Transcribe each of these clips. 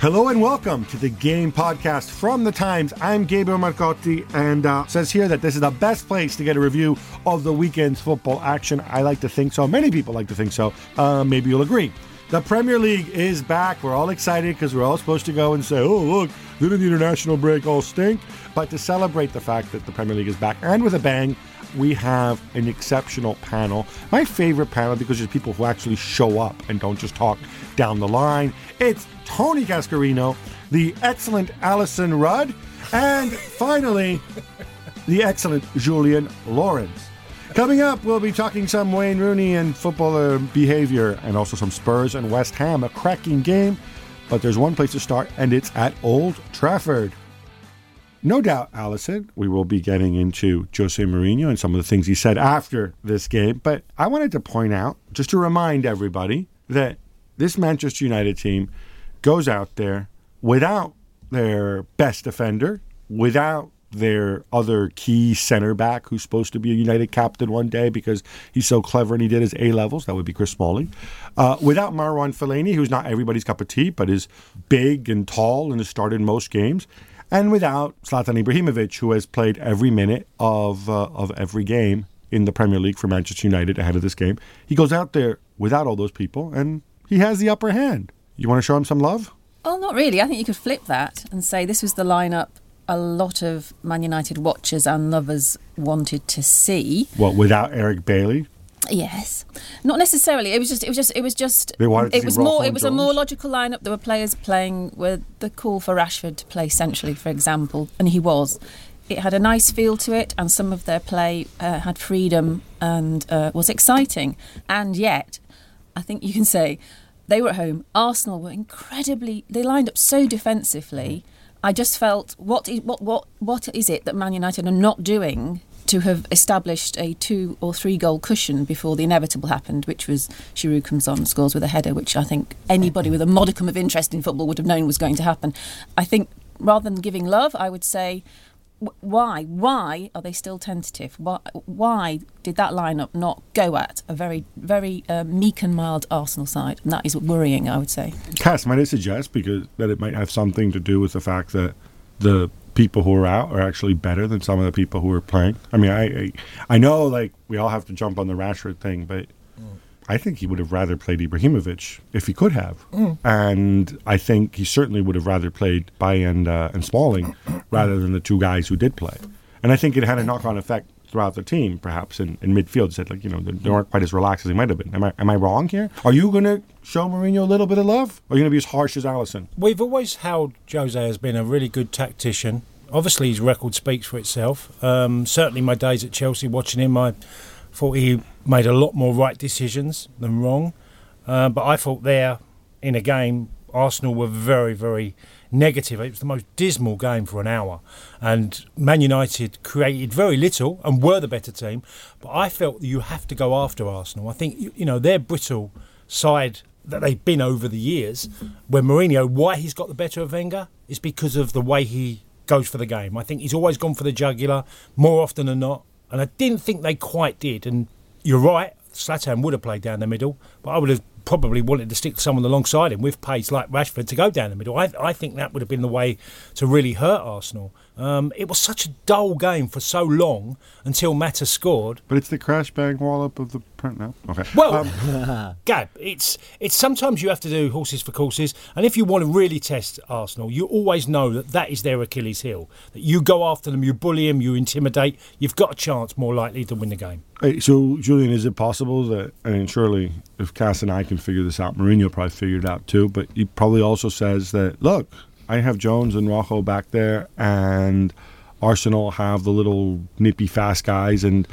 Hello and welcome to the Game Podcast from the Times. I'm Gabriele Marcotti, and uh, says here that this is the best place to get a review of the weekend's football action. I like to think so. Many people like to think so. Uh, maybe you'll agree. The Premier League is back. We're all excited because we're all supposed to go and say, "Oh, look, didn't the international break all stink?" But to celebrate the fact that the Premier League is back and with a bang, we have an exceptional panel. My favorite panel because there's people who actually show up and don't just talk down the line. It's Tony Cascarino, the excellent Alyson Rudd, and finally, the excellent Julien Laurens. Coming up, we'll be talking some Wayne Rooney and footballer behavior, and also some Spurs and West Ham, a cracking game. But there's one place to start, and it's at Old Trafford. No doubt, Alyson, we will be getting into Jose Mourinho and some of the things he said after this game. But I wanted to point out, just to remind everybody, that this Manchester United team goes out there without their best defender, without their other key center back who's supposed to be a United captain one day because he's so clever and he did his A levels. That would be Chris Smalling. Uh, without Marouane Fellaini, who's not everybody's cup of tea, but is big and tall and has started most games. And without Zlatan Ibrahimovic, who has played every minute of uh, of every game in the Premier League for Manchester United ahead of this game, he goes out there without all those people, and he has the upper hand. You want to show him some love? Well, not really. I think you could flip that and say this was the lineup a lot of Man United watchers and lovers wanted to see. What without Eric Bailly? Yes, not necessarily. It was just. It was just. It was just. They wanted to it was more. It was a more logical lineup. There were players playing with the call for Rashford to play centrally, for example, and he was. It had a nice feel to it, and some of their play uh, had freedom and uh, was exciting. And yet, I think you can say they were at home. Arsenal were incredibly. They lined up so defensively. Mm-hmm. I just felt what is what what what is it that Man United are not doing to have established a two or three goal cushion before the inevitable happened, which was Giroud comes on scores with a header, which I think anybody with a modicum of interest in football would have known was going to happen. I think rather than giving love, I would say. Wh- Why? Why are they still tentative? Why, why did that lineup not go at a very, very uh, meek and mild Arsenal side? And that is worrying, I would say. Cass, might I suggest because that it might have something to do with the fact that the people who are out are actually better than some of the people who are playing. I mean, I I, I know like we all have to jump on the Rashford thing, but I think he would have rather played Ibrahimovic if he could have, and I think he certainly would have rather played Bay and uh, and Smalling rather than the two guys who did play. And I think it had a knock on effect throughout the team, perhaps in, in midfield. Said like you know they, they weren't quite as relaxed as they might have been. Am I am I wrong here? Are you going to show Mourinho a little bit of love? Or are you going to be as harsh as Alyson? We've always held Jose has been a really good tactician. Obviously, his record speaks for itself. Um, certainly, my days at Chelsea watching him, I thought he made a lot more right decisions than wrong. Uh, but I thought there, in a game, Arsenal were very, very negative. It was the most dismal game for an hour. And Man United created very little and were the better team. But I felt that you have to go after Arsenal. I think, you, know, their brittle side that they've been over the years, where Mourinho, why he's got the better of Wenger, is because of the way he goes for the game. I think he's always gone for the jugular more often than not. And I didn't think they quite did. And you're right, Zlatan would have played down the middle, but I would have probably wanted to stick someone alongside him with pace like Rashford to go down the middle. I, I think that would have been the way to really hurt Arsenal. Um, it was such a dull game for so long until Mata scored. But it's the crash bang wallop of the print now. Okay. Well, Um, Gab, it's it's sometimes you have to do horses for courses, and if you want to really test Arsenal, you always know that that is their Achilles heel. That you go after them, you bully them, you intimidate, you've got a chance more likely to win the game. Hey, so, Julian, is it possible that, I mean, surely if Cass and I can figure this out, Mourinho probably figured it out too, but he probably also says that, look, I have Jones and Rojo back there, and Arsenal have the little nippy fast guys, and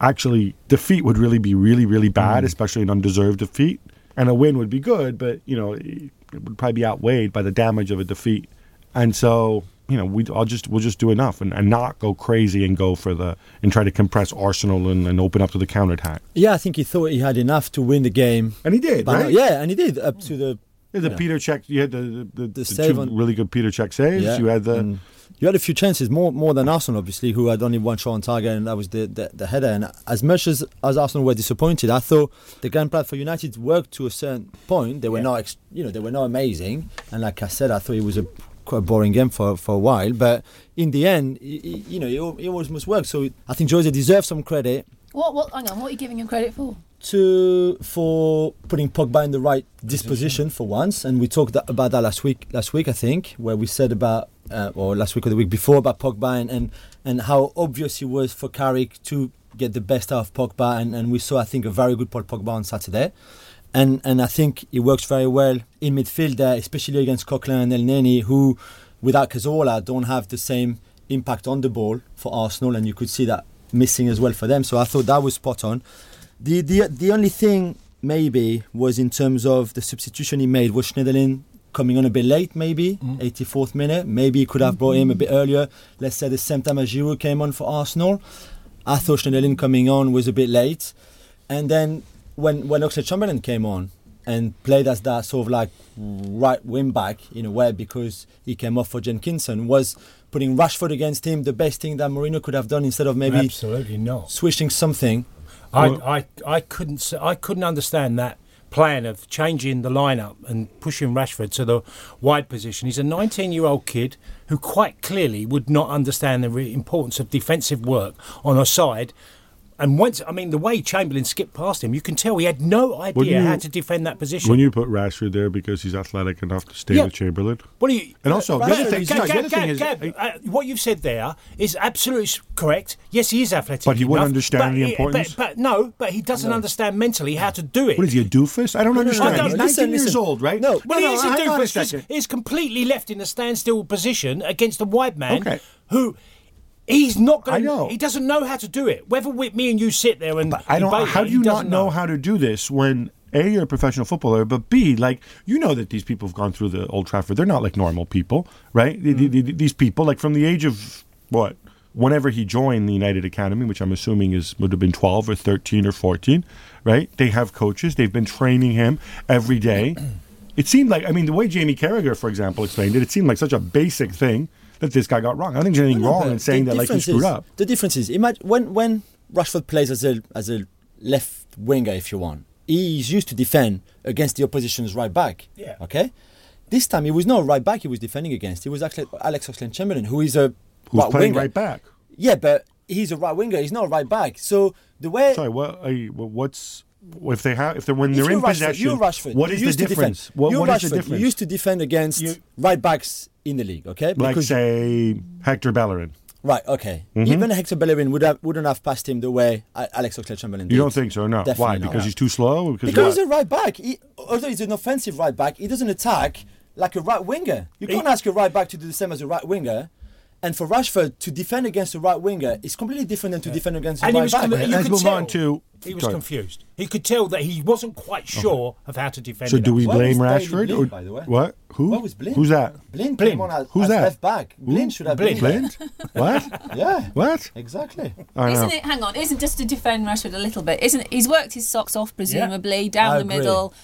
actually, defeat would really be really, really bad, mm. especially an undeserved defeat, and a win would be good, but, you know, it would probably be outweighed by the damage of a defeat. And so, you know, we I'll just we'll just do enough and, and not go crazy and go for the and try to compress Arsenal and, and open up to the counterattack. Yeah, I think he thought he had enough to win the game. And he did, right? yeah, and he did up to the the Yeah. Petr Cech. You had the the, the, the save two on- really good Petr Cech saves. Yeah, You had the and you had a few chances, more more than Arsenal, obviously, who had only one shot on target, and that was the, the, the header. And as much as, as Arsenal were disappointed, I thought the game plan for United worked to a certain point. They were not, ex- you know, they were not amazing. And like I said, I thought it was a quite a boring game for, for a while. But in the end, y- y- you know, it, it always must work. So I think Jose deserves some credit What? What? Hang on. What are you giving him credit for? To for putting Pogba in the right disposition for once, and we talked about that last week. Last week, I think, where we said about uh, or last week or the week before about Pogba and and, and how obvious it was for Carrick to get the best out of Pogba, and, and we saw I think a very good Paul Pogba on Saturday. And, and I think it works very well in midfield there, especially against Coquelin and Elneny, who, without Cazorla, don't have the same impact on the ball for Arsenal, and you could see that missing as well for them. So I thought that was spot on. The the the only thing maybe was in terms of the substitution he made was Schneiderlin coming on a bit late, maybe mm. 84th minute. Maybe he could have brought him a bit earlier. Let's say the same time as Giroud came on for Arsenal. I thought Schneiderlin coming on was a bit late, and then when when Oxlade Chamberlain came on and played as that sort of like right wing back in a way because he came off for Jenkinson was putting Rashford against him the best thing that Mourinho could have done instead of maybe Absolutely no switching something. I, Well- I, I couldn't I couldn't understand that plan of changing the lineup and pushing Rashford to the wide position. He's a 19 year old kid who quite clearly would not understand the importance of defensive work on a side. And once, I mean, the way Chamberlain skipped past him, you can tell he had no idea you- how to defend that position. when you put Rashford there because he's athletic enough to stay Yeah. with Chamberlain. What are you? And also, the Gab, other thing, Gab, sorry, the other thing is- Gab, uh, what you've said there is absolutely correct. Yes, he is athletic, But he wouldn't understand but the he- importance? But, but no, but he doesn't understand mentally how to do it. What is he, a doofus? I don't understand. no, he's no, 19 listen, years old, right? No. Well, no, he is a doofus second. he's completely left in a standstill position against a wide man Okay. who he's not going I know. He doesn't know how to do it. Whether we, me and you sit there and But I don't. How do you not doesn't know how to do this when a you're a professional footballer, but b like you know that these people have gone through the Old Trafford. They're not like normal people, right? Mm. The- These people, like from the age of what, whenever he joined the United Academy, which I'm assuming is would have been 12 or 13 or 14, right? They have coaches. They've been training him every day. It seemed like I mean the way Jamie Carragher, for example, explained it. It seemed like such a basic thing that this guy got wrong. I don't think there's anything wrong in saying that like he screwed is- up. The difference is, imagine when when Rashford plays as a as a left winger, if you want, he's used to defend against the opposition's right back. Yeah. Okay. This time he was not right back. He was defending against. It was actually Alex Oxlade-Chamberlain, who is a Who's right playing winger. right back? Yeah, but he's a right winger. He's not a right back. So the way Sorry, what? Are you, what's if they have if they're when If they're in Rashford, possession? Rashford. What is the difference? What, what is Rashford. the difference? You used to defend against You- right backs in the league. Okay, like say Hector Bellerin. right. Okay. Mm-hmm. Even Hector Bellerin would have wouldn't have passed him the way Alex Oxlade-Chamberlain did. You don't think so? No. Why? Definitely not. Because he's too slow. Because, Because he's a right back. He, although he's an offensive right back, he doesn't attack like a right winger. You can't ask a right back to do the same as a right winger. And for Rashford to defend against a right winger is completely different than to defend against a And he right was back. con- you Let's could move tell on to- He was sorry. confused. He could tell that he wasn't quite sure of how to defend. so do we blame Rashford? Blind, or by the way? what? Who? What was Blind? Who's that? Blind, Blind. came on as, Who's as that? left back. Who? Blind should have Blind. been there. Blind? what? Yeah. What? Exactly. Isn't it? Hang on. Isn't just to defend Rashford a little bit? Isn't he's worked his socks off presumably down I the agree. middle,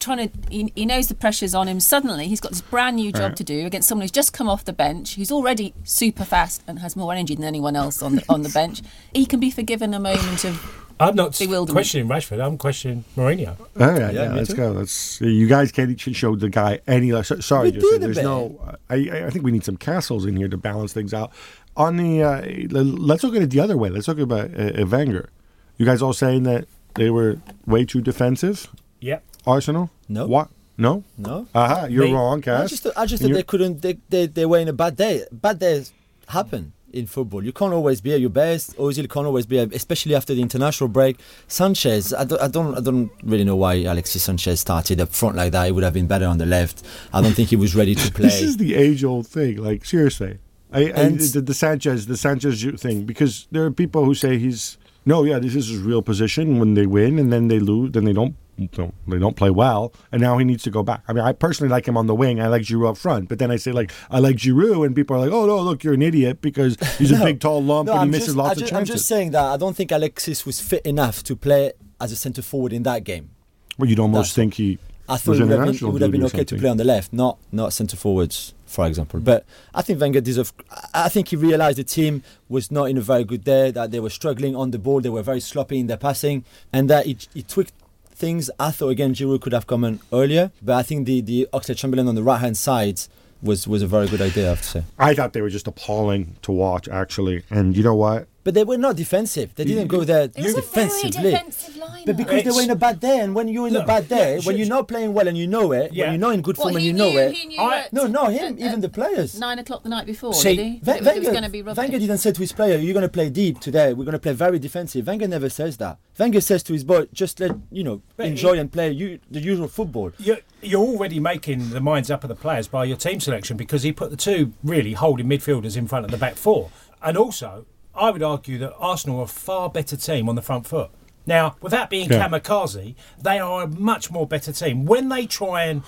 trying to. He, he knows the pressure's on him. Suddenly, he's got this brand new job Right. to do against someone who's just come off the bench, who's already super fast and has more energy than anyone else on the on the bench. He can be forgiven a moment of. I'm not questioning Rashford. I'm questioning Mourinho. All right, Yeah, yeah, me let's too. go. Let's. You guys can't show the guy any less. Sorry, just there's bit. no. I, I I think we need some castles in here to balance things out. On the, uh, let's look at it the other way. Let's look about uh, uh, Wenger. You guys all saying that they were way too defensive. Yep. Arsenal. No. What? No. No. Aha, you're Me- wrong, I just, I just they couldn't. They, they, they were in a bad day. Bad days happen in football. You can't always be at your best. Ozil can't always be, at, especially after the international break. Sanchez, I don't, I don't, I don't really know why Alexis Sanchez started up front like that. It would have been better on the left. I don't think he was ready to play. This is the age-old thing. Like seriously, I, I And- the, the Sanchez, the Sanchez thing, because there are people who say he's no, yeah, this is his real position. When they win and then they lose, then they don't. Don't they don't play well, and now he needs to go back. I mean, I personally like him on the wing. I like Giroud up front, but then I say like I like Giroud, and people are like, "Oh no, look, you're an idiot because he's a big, tall lump No, and he I'm misses just, lots I of ju- I'm just saying that I don't think Alexis was fit enough to play as a centre forward in that game. well, you'd almost that's- think he I thought it would, have been, would have been okay to play on the left, not not centre forwards, for example. But I think Wenger deserved. I I think he realised the team was not in a very good day, that they were struggling on the ball, they were very sloppy in their passing, and that he, he tweaked things. I thought again Giroud could have come in earlier, but I think the the Oxlade Chamberlain on the right hand side was was a very good idea. I have to say. I thought they were just appalling to watch, actually. And you know what? But they were not defensive. They didn't go there It was a very defensively. defensive lineup. But because they were in a bad day, and when you're in a Look, bad day, yeah, when you're not playing well and you know it, Yeah. when you're not in good What, form and he you know knew, it. He knew I- at- No, no, him, at- even at the players. Nine o'clock the night before, See, did he? Ven- That it was going to be Wenger, rubbish. Wenger didn't say to his player, "You're going to play deep today. We're going to play very defensive." Wenger never says that. Wenger says to his boy, "Just let you know, But enjoy he- and play you, the usual football." You're, you're already making the minds up of the players by your team selection because he put the two really holding midfielders in front of the back four. And also, I would argue that Arsenal are a far better team on the front foot. Now, without being Yeah. kamikaze, they are a much more better team. When they try and,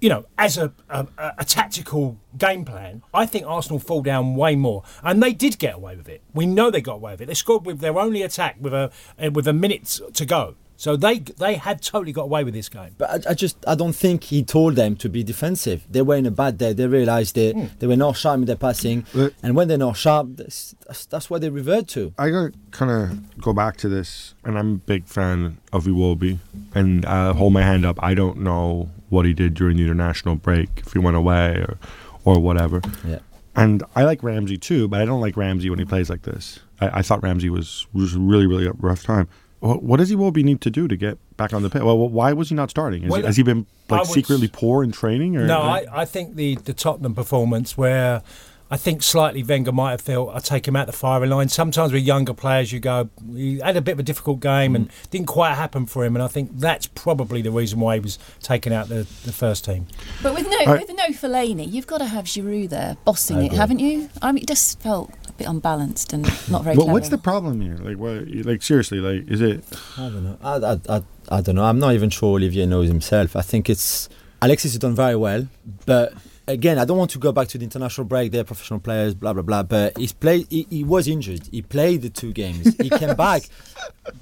you know, as a, a, a tactical game plan, I think Arsenal fall down way more. And they did get away with it. We know they got away with it. They scored with their only attack with a uh, with a minute to go. So they they had totally got away with this game. But I, I just I don't think he told them to be defensive. They were in a bad day. They realised it. Hmm. They were not sharp in their passing, But- and when they're not sharp, that's, that's, that's what they revert to. I gotta kind of go back to this, and I'm a big fan of Iwobi, and I hold my hand up. I don't know what he did during the international break, if he went away or, or whatever. Yeah. And I like Ramsey too, but I don't like Ramsey when he plays like this. I, I thought Ramsey was was really really a rough time. What, what does Iwobi need to do to get back on the pitch? Well, why was he not starting? Is Well, he, has he been like would- secretly poor in training? Or No, I, I think the, the Tottenham performance where I think slightly Wenger might have felt I take him out the firing line. Sometimes with younger players, you go, he had a bit of a difficult game and mm. didn't quite happen for him. And I think that's probably the reason why he was taken out the, the first team. But with no, I- with no Fellaini, you've got to have Giroud there bossing it, haven't you? I mean, it just felt a bit unbalanced and not very Well, clever. what's the problem here? Like, what? Like, seriously, like, is it? I don't know. I, I, I, I don't know. I'm not even sure Olivier knows himself. I think it's Alexis has done very well, but again, I don't want to go back to the international break. They're professional players, blah blah blah. But he's played. He, he was injured. He played the two games. He came back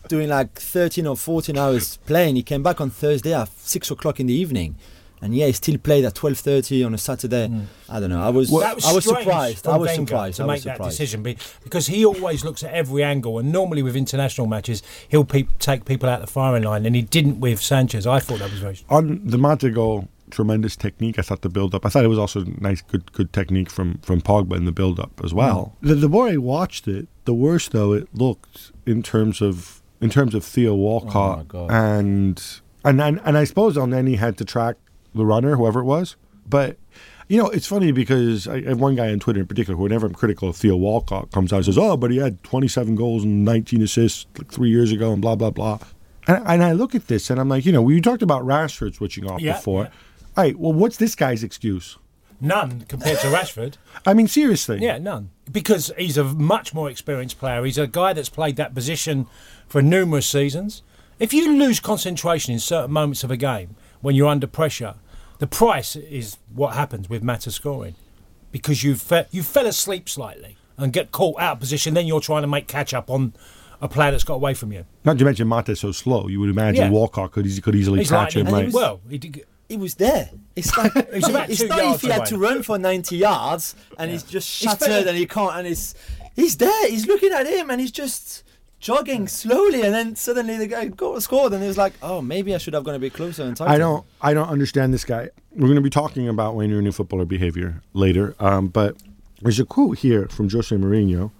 doing like 13 or 14 hours playing. He came back on Thursday at six o'clock in the evening. And yeah, he still played at twelve thirty on a Saturday. Mm. I don't know. I was, that was, I was surprised. I was Wenger surprised. to I make was that surprised. decision because he always looks at every angle, and normally with international matches, he'll pe- take people out the firing line, and he didn't with Sanchez. I thought that was very. on the Mata goal, tremendous technique. I thought the build up. I thought it was also nice, good, good technique from from Pogba in the build up as mm. well. The, the more I watched it, the worse though it looked in terms of in terms of Theo Walcott oh God. and and and and I suppose on then he had to track the runner, whoever it was. But you know, it's funny because I I have one guy on Twitter in particular, who whenever I'm critical of Theo Walcott, comes out and says, "Oh, but he had 27 goals and 19 assists like three years ago," and blah blah blah. And, and I look at this and I'm like, you know, we talked about Rashford switching off Yeah, before. yeah. All right, well, what's this guy's excuse? None compared to Rashford. I mean, seriously. Yeah, none. Because he's a much more experienced player. He's a guy that's played that position for numerous seasons. If you lose concentration in certain moments of a game when you're under pressure, the price is what happens with Mata scoring. Because you fe- you fell asleep slightly and get caught out of position, then you're trying to make catch up on a player that's got away from you. Not to mention Mata's so slow. You would imagine Yeah. Walcott could easily, could easily He's catch like, him. he Right? was- well, he did, He was there. It's like He's about it's two not if yards he had away. to run for 90 yards and he's just shattered better- and he can't and he's he's there. He's looking at him and he's just jogging slowly and then suddenly the guy got scored and he was like, oh, maybe I should have gone a bit closer and tighter. I don't. I don't understand this guy. We're going to be talking about Wayne Rooney footballer behavior later. Um, but there's a quote here from Jose Mourinho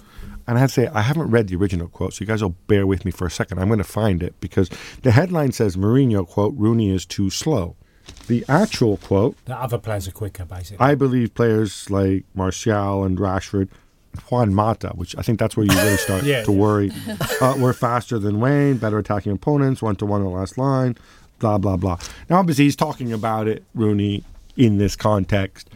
and I have to say, I haven't read the original quote, so you guys will bear with me for a second. I'm going to find it because the headline says Mourinho, quote, Rooney is too slow. The actual quote, The other players are quicker, basically. I believe players like Martial and Rashford, Juan Mata, which I think that's where you really start Yeah. to worry, uh, were faster than Wayne, better attacking opponents, one to one in the last line, blah, blah, blah. Now, obviously, he's talking about it, Rooney, in this context.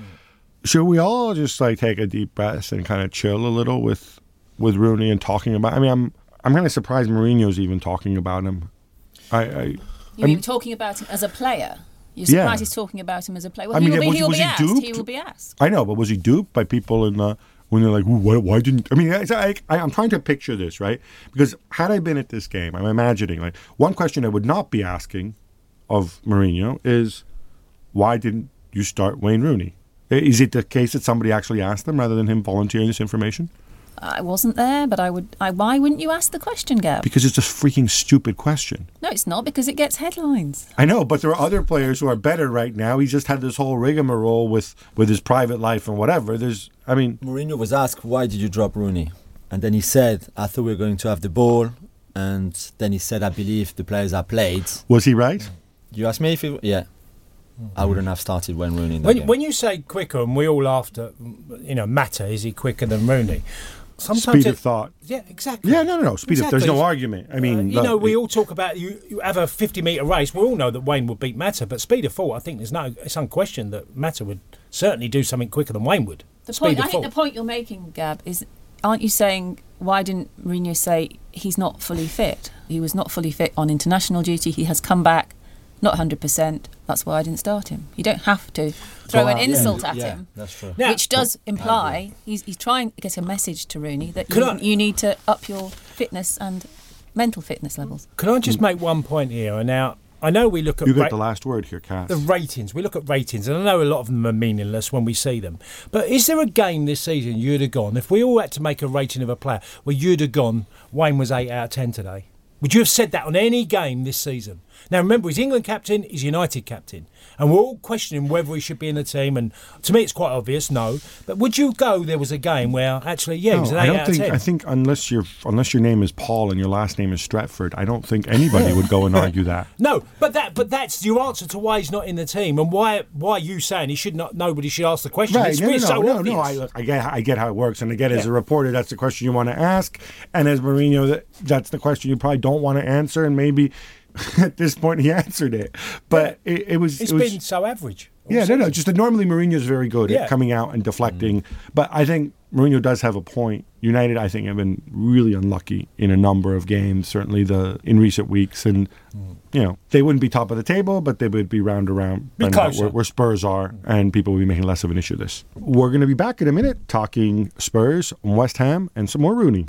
Should we all just like take a deep breath and kind of chill a little with with Rooney and talking about? I mean, I'm I'm kind of surprised Mourinho's even talking about him. I, I You mean talking about him as a player? You're Yeah. surprised he's talking about him as a player. Well, I he mean, will be, was- he will was be he asked. He will be asked. I know, but was he duped by people in the when they're like, why, why didn't?" I mean, I'm trying to picture this, right? Because had I been at this game, I'm imagining like one question I would not be asking of Mourinho is, "Why didn't you start Wayne Rooney?" Is it the case that somebody actually asked them rather than him volunteering this information? I wasn't there, but I would. I, why wouldn't you ask the question, Gab? Because it's a freaking stupid question. No, it's not because it gets headlines. I know, but there are other players who are better right now. He just had this whole rigmarole with with his private life and whatever. There's, I mean, Mourinho was asked, why did you drop Rooney? And then he said, I thought we were going to have the ball. And then he said, I believe the players are played. was he right? You asked me if he, yeah. I wouldn't have started Wayne Rooney When, when you say quicker, and we all laughed at, you know, Mata, is he quicker than Rooney? Sometimes Speed it- of thought. Yeah, exactly. Yeah, no, no, no. Speed of There's no argument. I mean, Uh, you look, know, we it- all talk about you, you have a 50 metre race. We all know that Wayne would beat Mata, but speed of thought, I think there's no, it's unquestioned that Mata would certainly do something quicker than Wayne would. The speed point. of I think the point you're making, Gab, is aren't you saying why didn't Mourinho say he's not fully fit? He was not fully fit on international duty. He has come back, not 100%. That's why I didn't start him. You don't have to throw Go an out, yeah. insult at yeah, him. that's true. Now- which does imply he's, he's trying to get a message to Rooney that you, I- you need to up your fitness and mental fitness levels. Can I just make one point here? And now, I know we look at you got ra- the last word here, Cass. the ratings. We look at ratings, and I know a lot of them are meaningless when we see them. But is there a game this season you'd have gone if we all had to make a rating of a player where you'd have gone Wayne was eight out of ten today? Would you have said that on any game this season? Now remember, he's England captain, he's United captain, and we're all questioning whether he should be in the team. And to me, it's quite obvious, no. But would you go? There was a game where actually, yeah, he was an No, eight I don't out think. I think unless your unless your name is Paul and your last name is Stretford, I don't think anybody would go and argue that. No, but that but that's your answer to why he's not in the team and why why you saying he should not nobody should ask the question. Right? It's No, no, so no, no. I, look, I get, I get how it works, and again, as Yeah. a reporter, that's the question you want to ask, and as Mourinho, that, that's the question you probably don't want to answer, and maybe at this point he answered it, but it, it was. It's it was, been so average. all Yeah, no, no. Just that normally Mourinho's very good Yeah. at coming out and deflecting, mm. but I think Mourinho does have a point. United, I think, have been really unlucky in a number of games. Certainly, the in recent weeks, and mm. you know they wouldn't be top of the table, but they would be round around Be round where, where Spurs are, mm. and people will be making less of an issue of this. We're going to be back in a minute talking Spurs, West Ham, and some more Rooney.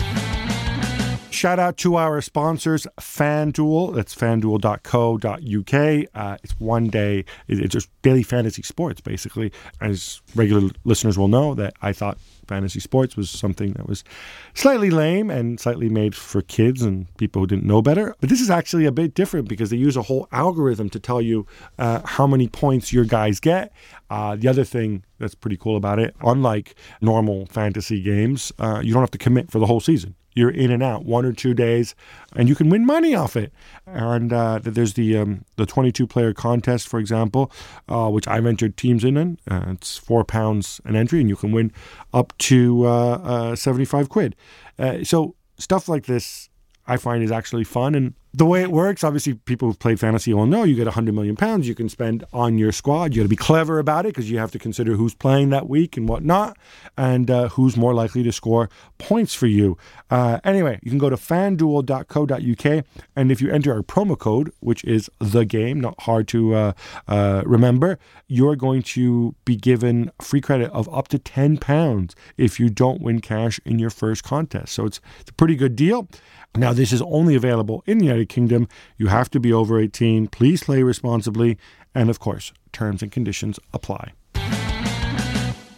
Shout out to our sponsors, FanDuel. That's fanduel.co.uk. Uh, it's one day, it's just daily fantasy sports, basically. As regular listeners will know, that I thought fantasy sports was something that was slightly lame and slightly made for kids and people who didn't know better. But this is actually a bit different because they use a whole algorithm to tell you uh, how many points your guys get. Uh, the other thing that's pretty cool about it, unlike normal fantasy games, uh, you don't have to commit for the whole season you're in and out one or two days, and you can win money off it. And uh, there's the um, the 22 player contest, for example, uh, which I've entered teams in. in. Uh, it's four pounds an entry, and you can win up to uh, uh, 75 quid. Uh, so stuff like this, I find is actually fun. And the way it works, obviously, people who've played fantasy will know you get 100 million pounds you can spend on your squad. You got to be clever about it because you have to consider who's playing that week and whatnot, and uh, who's more likely to score points for you. Uh, anyway, you can go to fanduel.co.uk, and if you enter our promo code, which is the game, not hard to uh, uh, remember, you're going to be given free credit of up to 10 pounds if you don't win cash in your first contest. So it's, it's a pretty good deal. Now, this is only available in the United Kingdom. You have to be over 18. Please play responsibly. And of course, terms and conditions apply.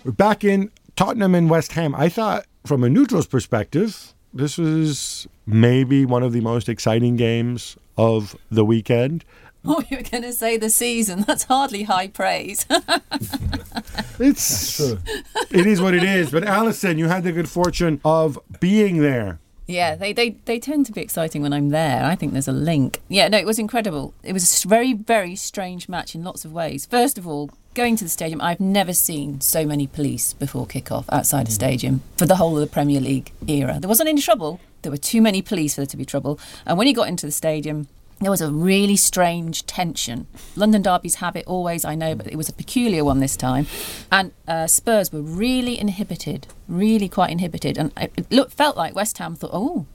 We're back in Tottenham and West Ham. I thought, from a neutral's perspective, this was maybe one of the most exciting games of the weekend. Oh, you were going to say the season. That's hardly high praise. It's it is what it is. But Alyson, you had the good fortune of being there. Yeah, they, they, they tend to be exciting when I'm there. I think there's a link. Yeah, no, it was incredible. It was a very, very strange match in lots of ways. First of all, going to the stadium, I've never seen so many police before kick-off outside a mm. stadium for the whole of the Premier League era. There wasn't any trouble. There were too many police for there to be trouble. And when you got into the stadium, there was a really strange tension. London derbies have it always, I know, but it was a peculiar one this time. And uh, Spurs were really inhibited, really quite inhibited. And it, looked, felt like West Ham thought, oh,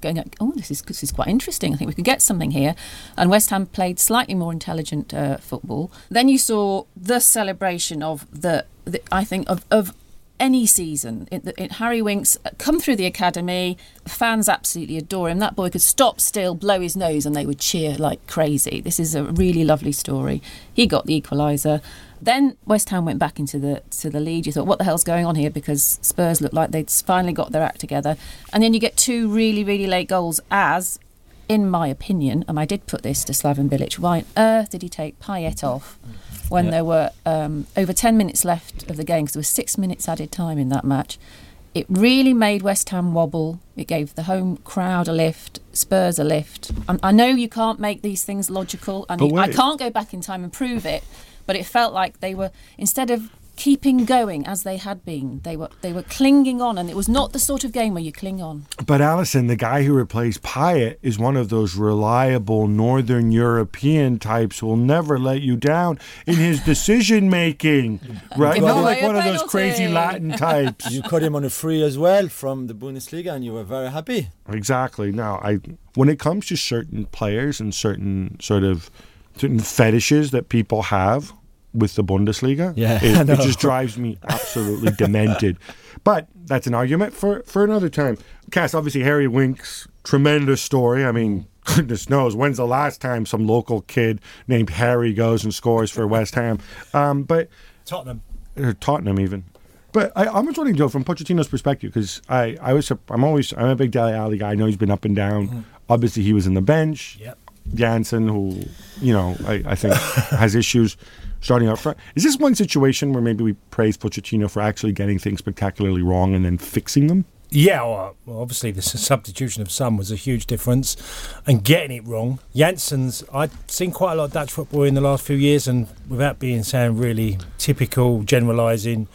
going, oh, this is this is quite interesting. I think we could get something here. And West Ham played slightly more intelligent uh, football. Then you saw the celebration of the, the I think of, of any season. It, Harry Winks uh, come through the academy. Fans absolutely adore him. That boy could stop still, blow his nose, and they would cheer like crazy. This is a really lovely story. He got the equaliser. Then West Ham went back into the to the lead. You thought, what the hell's going on here? Because Spurs looked like they'd finally got their act together. And then you get two really, really late goals as in my opinion, and I did put this to Slaven Bilic, why on earth did he take Payet off when there were um, over 10 minutes left of the game? Because there was six minutes added time in that match. It really made West Ham wobble. It gave the home crowd a lift, Spurs a lift. I, I know you can't make these things logical, and you- I can't go back in time and prove it, but it felt like they were, instead of keeping going as they had been, they were they were clinging on, and it was not the sort of game where you cling on. But Alyson, the guy who replaced Payet, is one of those reliable Northern European types who will never let you down in his decision making, right? Give Not like a one of those crazy Latin types. You caught him on a free as well from the Bundesliga, and you were very happy. Exactly. Now, I when it comes to certain players and certain sort of certain fetishes that people have with the Bundesliga, Yeah, it, it just drives me absolutely demented. But that's an argument for for another time. Cass, obviously, Harry Winks, tremendous story. I mean. Goodness knows when's the last time some local kid named Harry goes and scores for West Ham. Um, but Tottenham. or Tottenham even. But I, I'm just wondering, Joe, from Pochettino's perspective, because I, I was, I'm always, I'm a big Dele Alli guy. I know he's been up and down. Obviously, he was in the bench. Yep. Janssen, who, you know, I, I think has issues starting up front. Is this one situation where maybe we praise Pochettino for actually getting things spectacularly wrong and then fixing them? Yeah, well, well, obviously the substitution of Son was a huge difference, and getting it wrong. Janssens, I've seen quite a lot of Dutch football in the last few years, and without being sound really typical, generalising,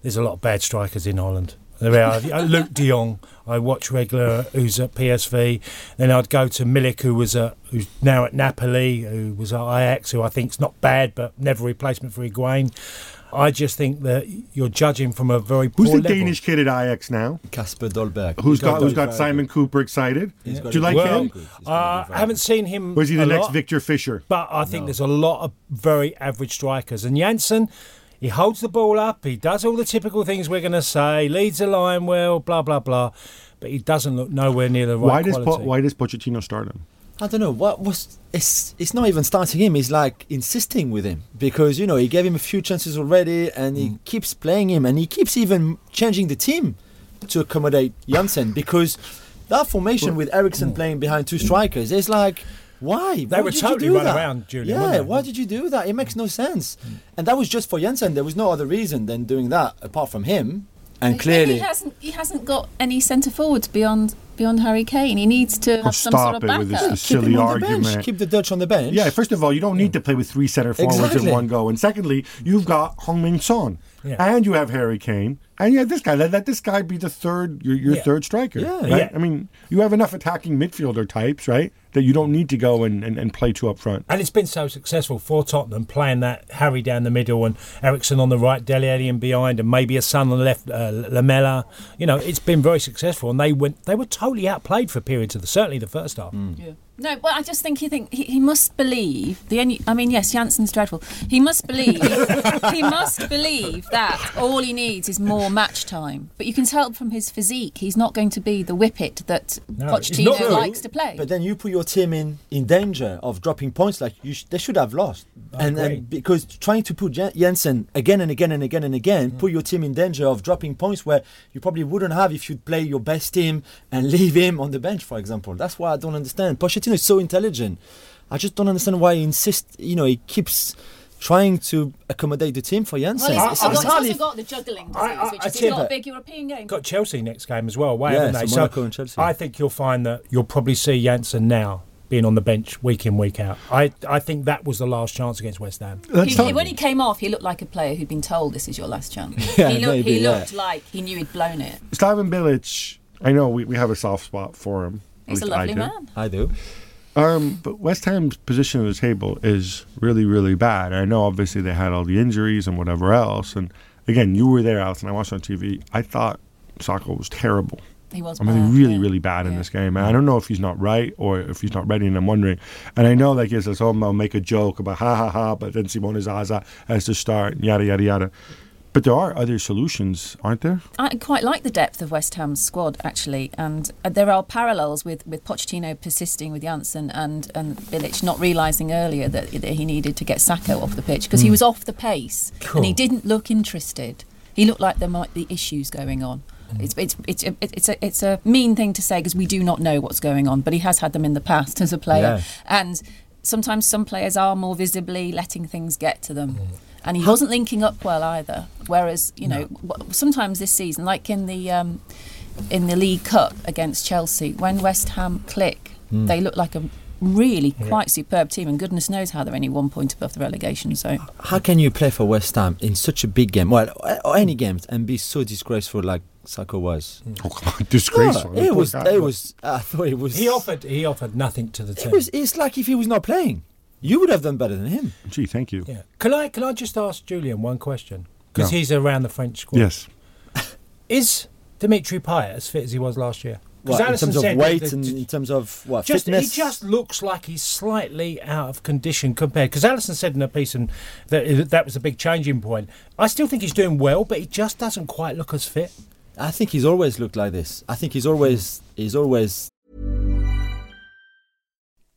there's a lot of bad strikers in Holland. There are Uh, Luuk De Jong. I watch regular, who's at PSV. Then I'd go to Milik, who was at, who's now at Napoli, who was at Ajax, who I think's not bad, but never replacement for Higuain. I just think that you're judging from a very poor Who's the level. Danish kid at Ajax now? Kasper Dolberg. Who's got, who's got Simon Kuper excited? He's Do you like well, him? He's got a uh, I haven't seen him. Or is he the a next lot, Viktor Fischer? But I think there's a lot of very average strikers. And Janssen, he holds the ball up. He does all the typical things we're going to say. Leads the line well. Blah blah blah. But he doesn't look nowhere near the right Why does po- quality. why does Pochettino start him? I don't know what was. It's it's not even starting him. He's like insisting with him because you know he gave him a few chances already, and he mm. keeps playing him, and he keeps even changing the team to accommodate Janssen because that formation with Eriksen mm. playing behind two strikers is like. Why? They Why were did you totally do run that? around, Julian, Yeah, they? why did you do that? It makes no sense. And that was just for Janssen. There was no other reason than doing that apart from him. And Maybe clearly, he hasn't he hasn't got any centre forwards beyond beyond Harry Kane. He needs to have some stop sort of it with this backup. keep silly him the argument. bench. Keep the Dutch on the bench. Yeah, first of all, you don't need to play with three center forwards in one go. And secondly, you've got Heung-Min Son. Yeah. And you have Harry Kane. And you have this guy. Let, let this guy be the third, your, your Yeah. third striker. Yeah. right? Yeah. I mean, you have enough attacking midfielder types, right? That you don't need to go and, and, and play two up front. And it's been so successful for Tottenham playing that Harry down the middle and Eriksen on the right, Dele Alli in behind, and maybe a son on the left, uh, Lamela. You know, it's been very successful, and they went they were totally outplayed for periods of the certainly the first half. No, well, I just think he think he, he must believe the only. I mean, yes, Janssen's dreadful. He must believe. he must believe that all he needs is more match time. But you can tell from his physique, he's not going to be the whippet that No, he's Pochettino not good. likes to play. But then you put your team in, in danger of dropping points like you sh- they should have lost. I and, agree. and because trying to put Jen- Janssen again and again and again and again, mm. put your team in danger of dropping points where you probably wouldn't have if you'd play your best team and leave him on the bench, for example. That's why I don't understand. Pochettino Pochettino is so intelligent. I just don't understand why he insists. You know, he keeps trying to accommodate the team for Janssen. Well, It's he's, he's, also got the juggling disease, I- I- which I is tell he's you got a big European game. Got Chelsea next game as well, away, Yeah, haven't they? so Monaco and Chelsea. I think you'll find that you'll probably see Janssen now being on the bench week in, week out. I, I think that was the last chance against West Ham. He, he- when he came off, he looked like a player who'd been told this is your last chance. Yeah, he looked, maybe, he yeah. looked like he knew he'd blown it. Slaven Bilic, I know we, we have a soft spot for him. At He's a least I lovely do. man. I do. Um, but West Ham's position at the table is really, really bad. I know obviously they had all the injuries and whatever else. And again, you were there, Alex, and I watched on TV. I thought Sakho was terrible. He was. I mean, bad, really, yeah. really bad in Yeah. this game. And I don't know if he's not right or if he's not ready, and I'm wondering. And I know, like, yes, it's home, I'll make a joke about ha ha ha, but then Simone Zaza has to start, and yada, yada, yada. But there are other solutions, aren't there? I quite like the depth of West Ham's squad actually, and uh, there are parallels with, with Pochettino persisting with Janssen and and Bilic not realising earlier that, that he needed to get Sakho off the pitch because he hmm. was off the pace and he didn't look interested. He looked like there might be issues going on. Hmm. It's it's it's a, it's a it's a mean thing to say because we do not know what's going on, but he has had them in the past as a player, Yeah. and sometimes some players are more visibly letting things get to them. Hmm. And he wasn't linking up well either. Whereas, you know, w sometimes this season, like in the um, in the League Cup against Chelsea, when West Ham click, they look like a really quite superb team, and goodness knows how they're only one point above the relegation zone. How can you play for West Ham in such a big game, well, or any games, and be so disgraceful like Sakho was? Oh, come on, disgraceful. Yeah, it was. It was. I thought it was. He offered he offered nothing to the team. It was. It's like if he was not playing, you would have done better than him. Gee, thank you. Yeah. Can I can I just ask Julian one question? Because No. he's around the French squad. Yes. Is Dimitri Payet as fit as he was last year? 'Cause What, in terms of said weight that- and in terms of what just fitness. he just looks like he's slightly out of condition compared. Because Alyson said in a piece and that uh, that was a big changing point. I still think he's doing well, but he just doesn't quite look as fit. I think he's always looked like this. I think he's always. He's always.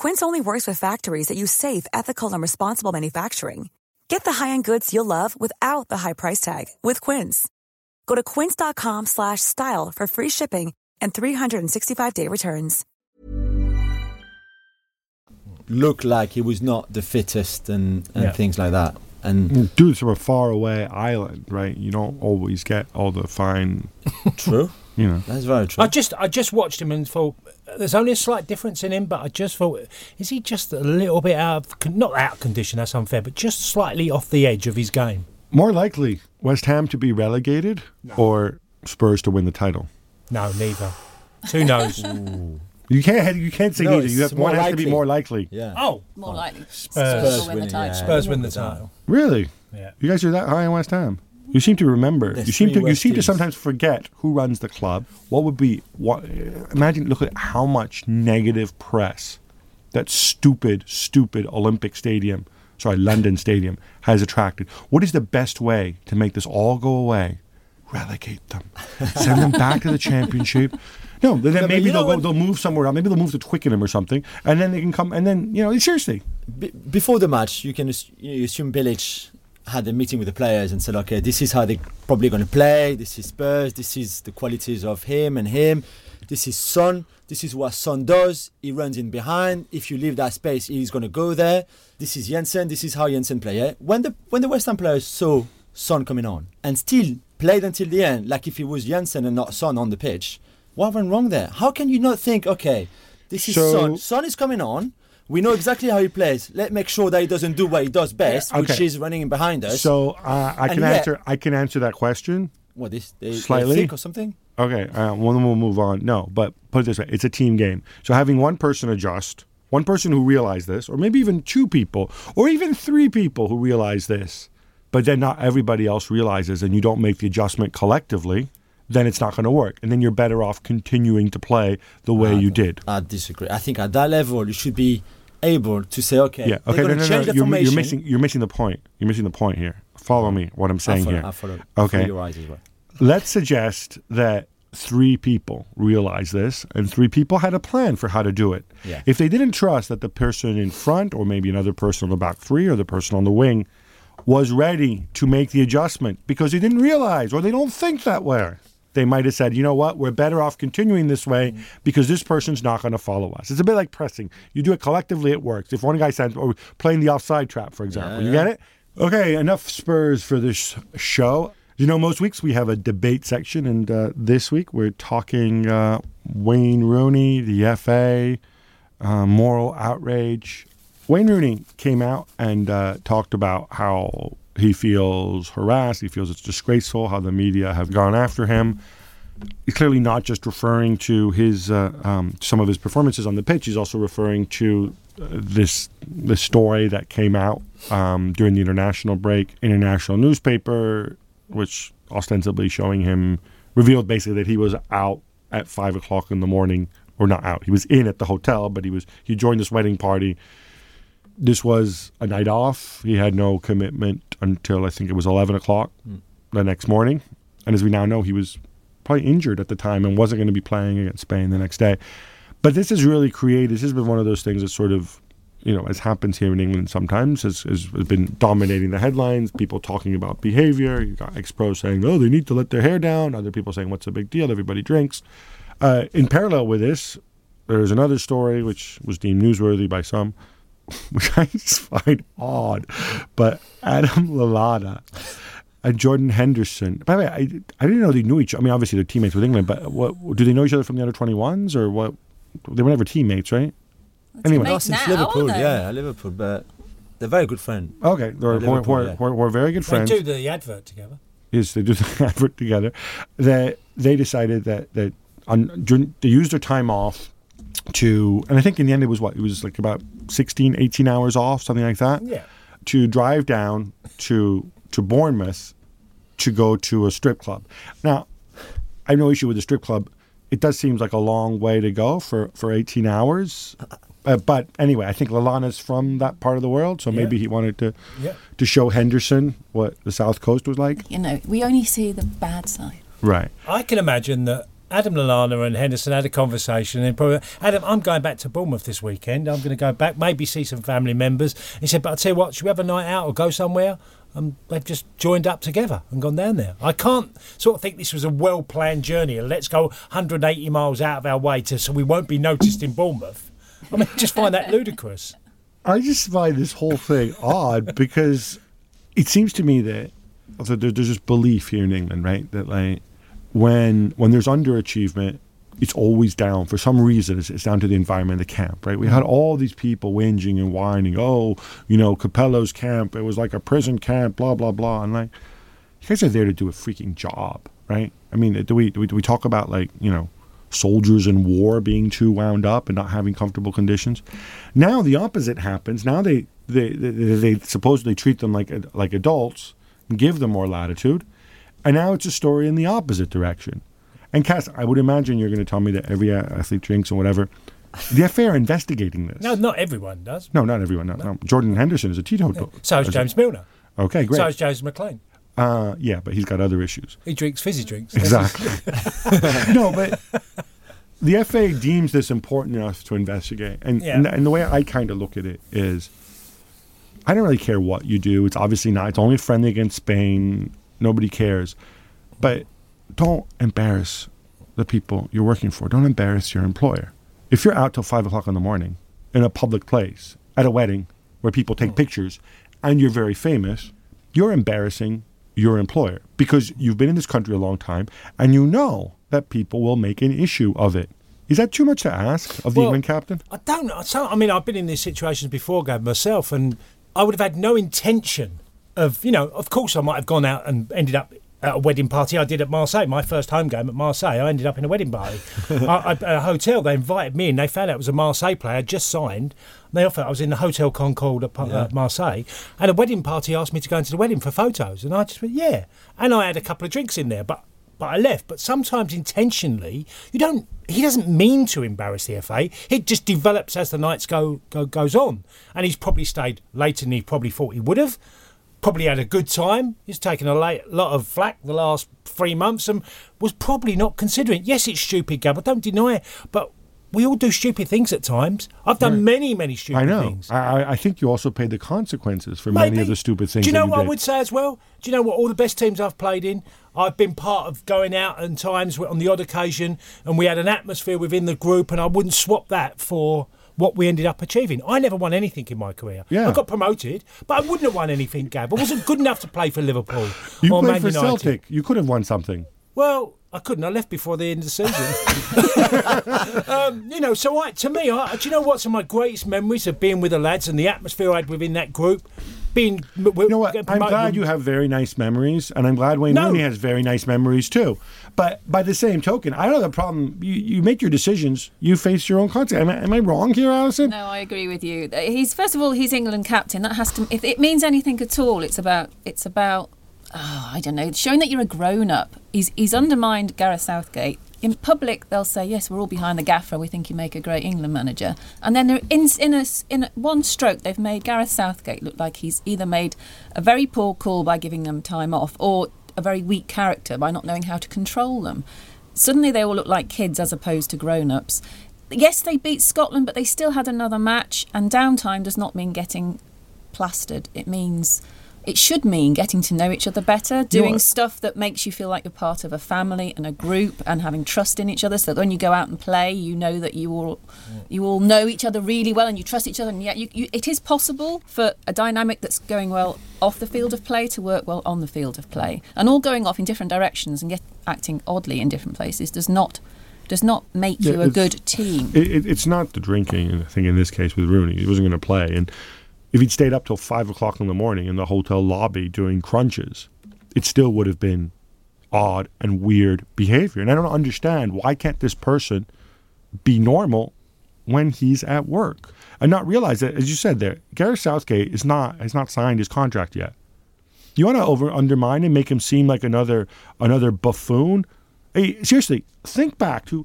Quince only works with factories that use safe, ethical, and responsible manufacturing. Get the high-end goods you'll love without the high price tag with Quince. Go to quince.com slash style for free shipping and 365-day returns. looked like he was not the fittest and, and Yeah. things like that. And Dude's from a faraway island, right? You don't always get all the fine, true, you know. that's very true. I just I just watched him and thought there's only a slight difference in him, but I just thought is he just a little bit out of not out of condition? That's unfair, but just slightly off the edge of his game. More likely, West Ham to be relegated or Spurs to win the title. No, neither. Who knows? You can't. You can't say No, neither. You have one more has to be more likely. yeah. oh, More likely, Spurs Spurs win the title. yeah. Spurs win the title. Really? Yeah. You guys are that high on West Ham? You seem to remember. There's you seem to. You seem to sometimes forget who runs the club. What would be? What? Imagine. Look at how much negative press that stupid, stupid Olympic Stadium, sorry, London Stadium, has attracted. What is the best way to make this all go away? Relegate them. Send them back to the championship. No, then but maybe they'll, go, they'll move somewhere else. Maybe they'll move to Twickenham or something, and then they can come. And then you know, seriously, Be- before the match, you can you assume Bilic had a meeting with the players and said, okay, this is how they're probably going to play. This is Spurs. This is the qualities of him and him. This is Son. This is what Son does. He runs in behind. If you leave that space, he's going to go there. This is Janssen. This is how Janssen play. Yeah? When the when the West Ham players saw Son coming on and still played until the end, like if it was Jensen and not Son on the pitch, what went wrong there? How can you not think, okay, this is So- Son. Son is coming on. We know exactly how he plays. Let's make sure that he doesn't do what he does best, which okay. is running in behind us. so uh, I can yet- answer. I can answer that question. what this they, Slightly. or something? Okay, uh, well, then we'll move on. No, but put it this way: it's a team game. So having one person adjust, one person who realized this, or maybe even two people, or even three people who realize this, but then not everybody else realizes, and you don't make the adjustment collectively, then it's not going to work, and then you're better off continuing to play the way you did. I disagree. I think at that level, you should be able to say, okay, Yeah. Okay. No, no, no. You're, you're missing. You're missing the point. You're missing the point here. Follow me. What I'm saying follow, here. I follow, Okay. follow your eyes as well. Let's suggest that three people realized this and three people had a plan for how to do it. Yeah. If they didn't trust that the person in front or maybe another person on the back three or the person on the wing was ready to make the adjustment because they didn't realize or they don't think that way. They might have said, you know what, we're better off continuing this way because this person's not going to follow us. It's a bit like pressing. You do it collectively, it works. If one guy says, or playing the offside trap, for example, you get it? Okay, enough Spurs for this show. You know, most weeks we have a debate section, and uh, this week we're talking uh, Wayne Rooney, the FA, uh, moral outrage. Wayne Rooney came out and uh, talked about how he feels harassed, he feels it's disgraceful, how the media have gone after him. He's clearly not just referring to his uh, um, some of his performances on the pitch. He's also referring to uh, this this story that came out um, during the international break, international newspaper, which ostensibly showing him revealed basically that he was out at five o'clock in the morning, or not out. He was in at the hotel, but he was he joined this wedding party. This was a night off. He had no commitment until I think it was eleven o'clock the next morning, and as we now know, he was probably injured at the time and wasn't going to be playing against Spain the next day. But this has really created. This has been one of those things that sort of, you know, as happens here in England sometimes, has, has been dominating the headlines. People talking about behavior. You got ex-pros saying, "Oh, they need to let their hair down." Other people saying, "What's the big deal? Everybody drinks." Uh, in parallel with this, there's another story which was deemed newsworthy by some, which I just find odd. But Adam Lallana and Jordan Henderson. By the way, I, I didn't know they knew each. I mean, obviously they're teammates with England, but what do they know each other from the under 21s or what? They were never teammates, right? Anyway, Mates No, since now, Liverpool, aren't they? yeah, Liverpool, but they're very good friends. okay, they're, we're, we're, yeah. we're, we're very good friends. They do the advert together. Yes, they do the advert together. That they decided that that on during, they used their time off to, and I think in the end it was what it was like about 16, 18 hours off, something like that. Yeah. To drive down to to Bournemouth to go to a strip club. Now, I have no issue with the strip club. It does seem like a long way to go for for 18 hours. Uh, but anyway, I think Lallana's from that part of the world, so maybe he wanted to Yeah. to show Henderson what the South Coast was like. You know, we only see the bad side. Right. I can imagine that Adam Lallana and Henderson had a conversation and probably Adam, I'm going back to Bournemouth this weekend. I'm going to go back, maybe see some family members. He said, but I'll tell you what, should we have a night out or go somewhere? And they've just joined up together and gone down there. I can't sort of think this was a well planned journey. Let's go 180 miles out of our way to so we won't be noticed in Bournemouth. I mean, just find that ludicrous. I just find this whole thing odd because it seems to me that so there's this belief here in England, right, that like when when there's underachievement, it's always down for some reason. It's, it's down to the environment, the camp, right? We had mm-hmm. all these people whinging and whining. Oh, you know, Capello's camp. It was like a prison camp. Blah blah blah. And like, you guys are there to do a freaking job, right? I mean, do we do we, do we talk about like you know soldiers in war being too wound up and not having comfortable conditions? Now the opposite happens. Now they they they, they supposedly treat them like like adults and give them more latitude. And now it's a story in the opposite direction. And Cass, I would imagine you're going to tell me that every athlete drinks or whatever. The FA are investigating this. No, not everyone does. No, not everyone. No, no. Jordan Henderson is a teetotal. So is James Milner. Okay, great. So is James McLean. uh, yeah, but he's got other issues. He drinks fizzy drinks. Exactly. no, but the FA deems this important enough to investigate. And, Yeah. and, and the way I kind of look at it is I don't really care what you do. It's obviously not, it's only friendly against Spain. Nobody cares. But don't embarrass the people you're working for. Don't embarrass your employer. If you're out till five o'clock in the morning in a public place, at a wedding where people take pictures, and you're very famous, you're embarrassing your employer because you've been in this country a long time and you know that people will make an issue of it. Is that too much to ask of the Well, England captain? I don't know. I mean, I've been in these situations before, Gab, myself, and I would have had no intention of, you know, of course I might have gone out and ended up at a wedding party I did at Marseille, my first home game at Marseille. I ended up in a wedding party. I, I, at a hotel, they invited me and they found out it was a Marseille player, I'd just signed. They offered, I was in the Hotel Concorde at uh, Marseille, and a wedding party asked me to go into the wedding for photos. And I just went, yeah. And I had a couple of drinks in there, but but I left. But sometimes intentionally, you don't. He doesn't mean to embarrass the FA. It just develops as the nights go, go goes on, and he's probably stayed later than he probably thought he would have. Probably had a good time. He's taken a late, lot of flack the last three months, and was probably not considering. Yes, it's stupid, Gab. I don't deny it, but. We all do stupid things at times. I've done many, many stupid I know. things. I, I- I think you also paid the consequences for many Maybe. of the stupid things Do you know you what did. I would say as well? Do you know what? All the best teams I've played in, I've been part of going out and times on the odd occasion, and we had an atmosphere within the group, and I wouldn't swap that for what we ended up achieving. I never won anything in my career. Yeah. I got promoted, but I wouldn't have won anything, Gab. I wasn't good enough to play for Liverpool You or played Man for United. Celtic. You could have won something. Well, I couldn't. I left before the end of the season. um, you know, so I, to me, I, do you know what? Some of my greatest memories of being with the lads and the atmosphere I had within that group, being. You know what? I'm glad you have very nice memories, and I'm glad Wayne No. Rooney has very nice memories too. But by the same token, I don't have a problem. You, you make your decisions. You face your own consequences. Am I, am I wrong here, Alyson? No, I agree with you. Uh, he's first of all, he's England captain. That has to. If it means anything at all, it's about. It's about. Oh, I don't know. Showing that you're a grown up. He's he's undermined Gareth Southgate. In public, they'll say, "Yes, we're all behind the gaffer. We think you make a great England manager." And then in in a, in a, one stroke, they've made Gareth Southgate look like he's either made a very poor call by giving them time off, or a very weak character by not knowing how to control them. Suddenly, they all look like kids as opposed to grown-ups. Yes, they beat Scotland, but they still had another match. And downtime does not mean getting plastered. It means it should mean getting to know each other better, doing stuff that makes you feel like you're part of a family and a group, and having trust in each other. So that when you go out and play, you know that you all mm. you all know each other really well and you trust each other. And yet, you, you, it is possible for a dynamic that's going well off the field of play to work well on the field of play. And all going off in different directions and get acting oddly in different places does not does not make Yeah, you a good team. It, it, it's not the drinking thing in this case with Rooney. He wasn't going to play, and if he'd stayed up till five o'clock in the morning in the hotel lobby doing crunches, it still would have been odd and weird behavior. And I don't understand why can't this person be normal when he's at work and not realize that, as you said there, Gareth Southgate is not has not signed his contract yet. You want to over undermine and make him seem like another another buffoon? Hey, seriously, think back to.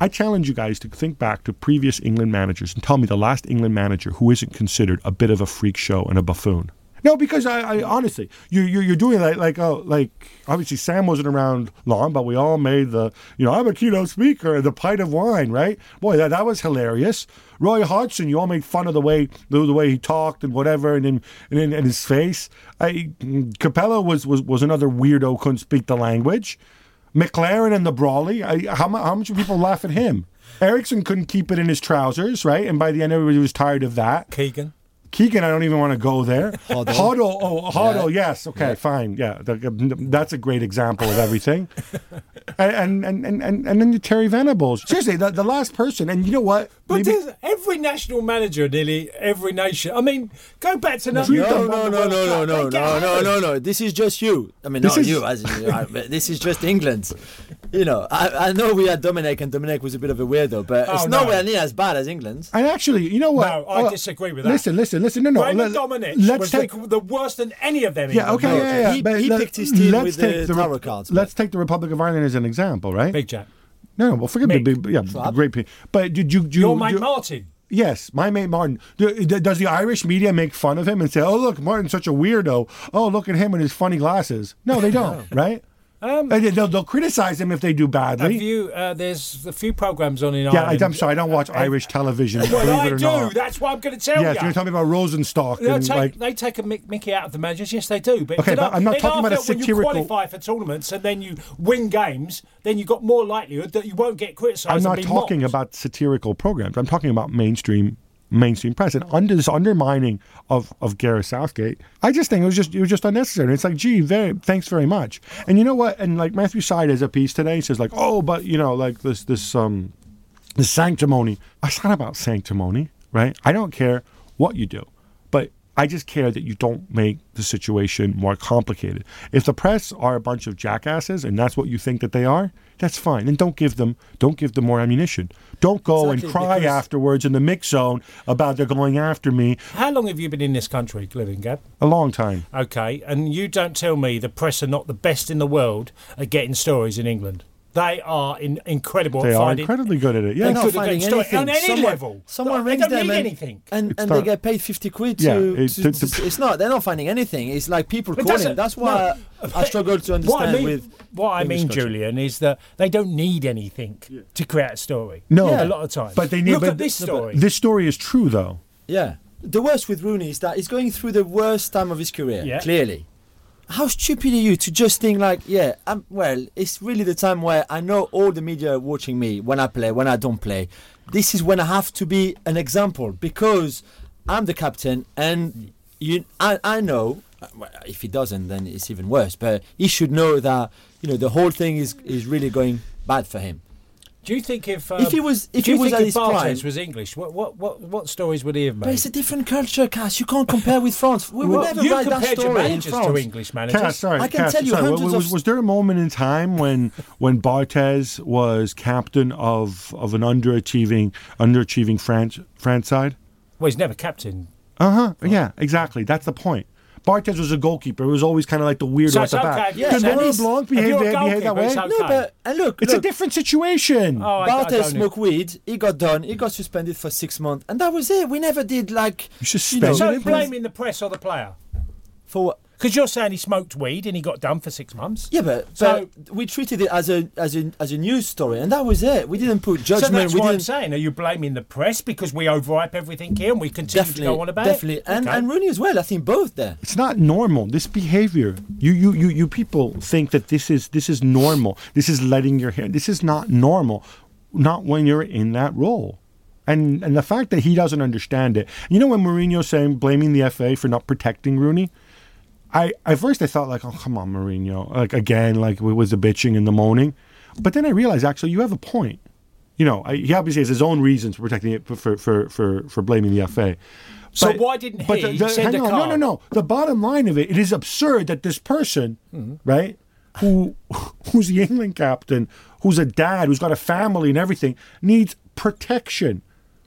I challenge you guys to think back to previous England managers and tell me the last England manager who isn't considered a bit of a freak show and a buffoon. No, because I, I honestly, you, you're you're doing like like oh like obviously Sam wasn't around long, but we all made the you know I'm a keynote speaker, the pint of wine, right? Boy, that that was hilarious. Roy Hodgson, you all made fun of the way the, the way he talked and whatever, and then and, then and his face. I, Capello was, was was another weirdo, couldn't speak the language. McClaren and the Brawley. I, how, how much people laugh at him? Eriksson couldn't keep it in his trousers, right? And by the end, everybody was tired of that. Keegan. Keegan, I don't even want to go there. Hoddle. Hoddle, oh, Hoddle, yes, okay, fine, yeah, that's a great example of everything. and, and, and, and, and then the Terry Venables. Seriously, the, the last person, and you know what? But Maybe- there's every national manager, nearly every nation. I mean, go back to No, no, no, no, no, no, no, no, no, no, no. This is just you. I mean, This not is- you, as in, but this is just England. You know, I, I know we had Domenech, and Domenech was a bit of a weirdo, but Oh, it's no. nowhere near as bad as England. And actually, you know what? No, I Oh, disagree with that. Listen, listen, listen, no, no. Raymond let- Domenech let's was take. the, the worst than any of them. yeah, England okay, managers. yeah, yeah. He- but he let- picked his team let's with take the Re- tarot cards, Let's take the Republic of Ireland as an example, right? Big Jack. No, no, well, forget the big, yeah, Trapp. great. pe- But did you, do you, Your mate do- Martin. Yes, my mate Martin. Does the Irish media make fun of him and say, "Oh, look, Martin's such a weirdo. Oh, look at him and his funny glasses." No, they don't, right? Um, And they'll, they'll criticize them if they do badly. you? Uh, there's a few programs on in Ireland. yeah, I, I'm sorry, I don't watch Uh, Irish television. Well, believe I it or do. not. That's what I'm going to tell Yes, you. you're to tell me about Rosenstock They and take, like. they take a Mickey out of the managers. Yes, they do. But Okay, but I'm not in talking about a field, when you qualify for tournaments and then you win games, then you've got more likelihood that you won't get criticised. I'm not talking mocked. about satirical programs. I'm talking about mainstream mainstream press and under this undermining of of Gareth Southgate. I just think it was just it was just unnecessary. It's like, gee, very thanks very much. And you know what? And like Matthew Syed has a piece today. Says like, oh, but you know, like this this um the sanctimony. It's not about sanctimony, right? I don't care what you do, I just care that you don't make the situation more complicated. If the press are a bunch of jackasses and that's what you think that they are, that's fine. Then don't give them don't give them more ammunition. Don't go and cry afterwards in the mix zone about they're going after me. How long have you been in this country, living, Gab? A long time. Okay, and you don't tell me the press are not the best in the world at getting stories in England. They are in, incredible They at are finding. incredibly good at it. Yeah, They're Yeah. not finding anything. on any someone, level. Someone They rings don't them need and, anything. and, and they get paid 50 quid to, Yeah, to, it- to- to- to- It's not, they're not finding anything. It's like people It calling. That's why no. I struggle to understand what I mean, with. what I mean, culture. Julien, is that they don't need anything to create a story. No. a lot of times. But they need look but at this no, story. This story is true though. Yeah. The worst with Rooney is that he's going through the worst time of his career, Yeah. clearly. How stupid are you to just think like, yeah, I'm, well, it's really the time where I know all the media are watching me when I play, when I don't play. This is when I have to be an example because I'm the captain and you, I, I know, uh, well, if he doesn't, then it's even worse, but he should know that, you know, the whole thing is, is really going bad for him. Do you think if um, If he was- if he was think at his Barthez prime- was English, what what what what stories would he have made? But it's a different culture, Cass. You can't compare with France. We would Well, never write that story in France. to English managers. Cass, sorry, I can Cass, tell you sorry, hundreds was, of- was there a moment in time when when Barthez was captain of of an underachieving underachieving France France side? Well, he's never captain. Uh huh. Yeah, exactly. That's the point. Barthez was a goalkeeper. It was always kind of like the weirdo So at the back. Yeah, Did Laurent he's- Blanc if behave, behave that way? it's No, Okay. but and look, It's look, a different situation. Oh, I, I Barthez smoked weed. He got done. He got suspended for six months, and that was it. We never did like You suspended So him? blaming the press or the player? for what? Because you're saying he smoked weed and he got done for six months. Yeah, but, So- but we treated it as a as a as a news story, and that was it. We didn't put So judgment. that's we what I'm saying. Are you blaming the press because we overhype everything here and we continue definitely to go on about definitely, it? and Okay. and Rooney as well. I think both there. It's not normal. This behavior. You, you, you, you people think that this is this is normal. This is letting your hair. This is not normal. Not when you're in that role. And and the fact that he doesn't understand it. You know when Mourinho's saying blaming the FA for not protecting Rooney. I at first I thought like, oh come on, Mourinho, like again, like it was the bitching and the moaning. But then I realized actually you have a point. You know, I, he obviously has his own reasons for protecting it for for for for, blaming the FA. So But- why didn't but he the- the- send a hang on, card? No, no, no. The bottom line of it, it is absurd that this person, Mm-hmm. right, who who's the England captain, who's a dad, who's got a family and everything, needs protection.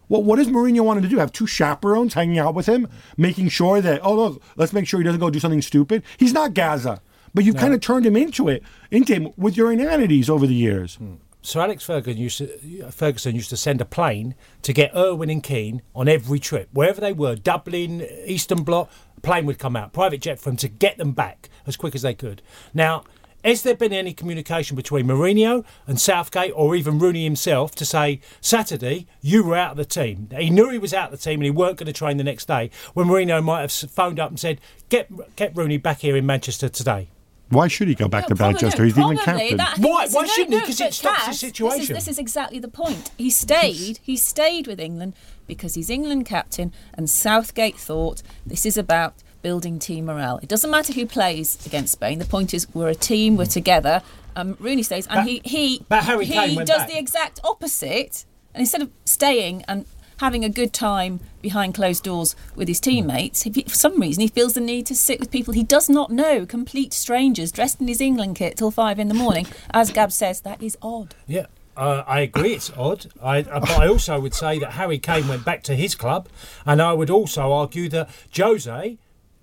What what does Mourinho want to do? Have two chaperones hanging out with him, making sure that oh look, let's make sure he doesn't go do something stupid. He's not Gazza, but you've kind of turned him into it, into him with your inanities over the years. Hmm. So Alex Ferguson used to, Ferguson used to send a plane to get Irwin and Keane on every trip, wherever they were, Dublin, Eastern Bloc. A plane would come out, private jet for them to get them back as quick as they could. Now, has there been any communication between Mourinho and Southgate, or even Rooney himself, to say Saturday you were out of the team? He knew he was out of the team and he weren't going to train the next day. When Mourinho might have phoned up and said, "Get get Rooney back here in Manchester today." Why should he go back No, to probably- Manchester? He's the England captain. That- Why- why no, shouldn't he? Because it but stops the Cass, This situation. is, this is exactly the point. He stayed. He stayed with England because he's England captain, and Southgate thought this is about building team morale. It doesn't matter who plays against Spain. The point is we're a team. We're together. Um, Rooney stays, and But- he he Harry he does back. the exact opposite. And instead of staying and having a good time behind closed doors with his teammates, he, for some reason he feels the need to sit with people he does not know, complete strangers, dressed in his England kit till five in the morning. As Gab says, that is odd. Yeah. Uh, I agree, it's odd. I, uh, but I also would say that Harry Kane went back to his club, and I would also argue that Jose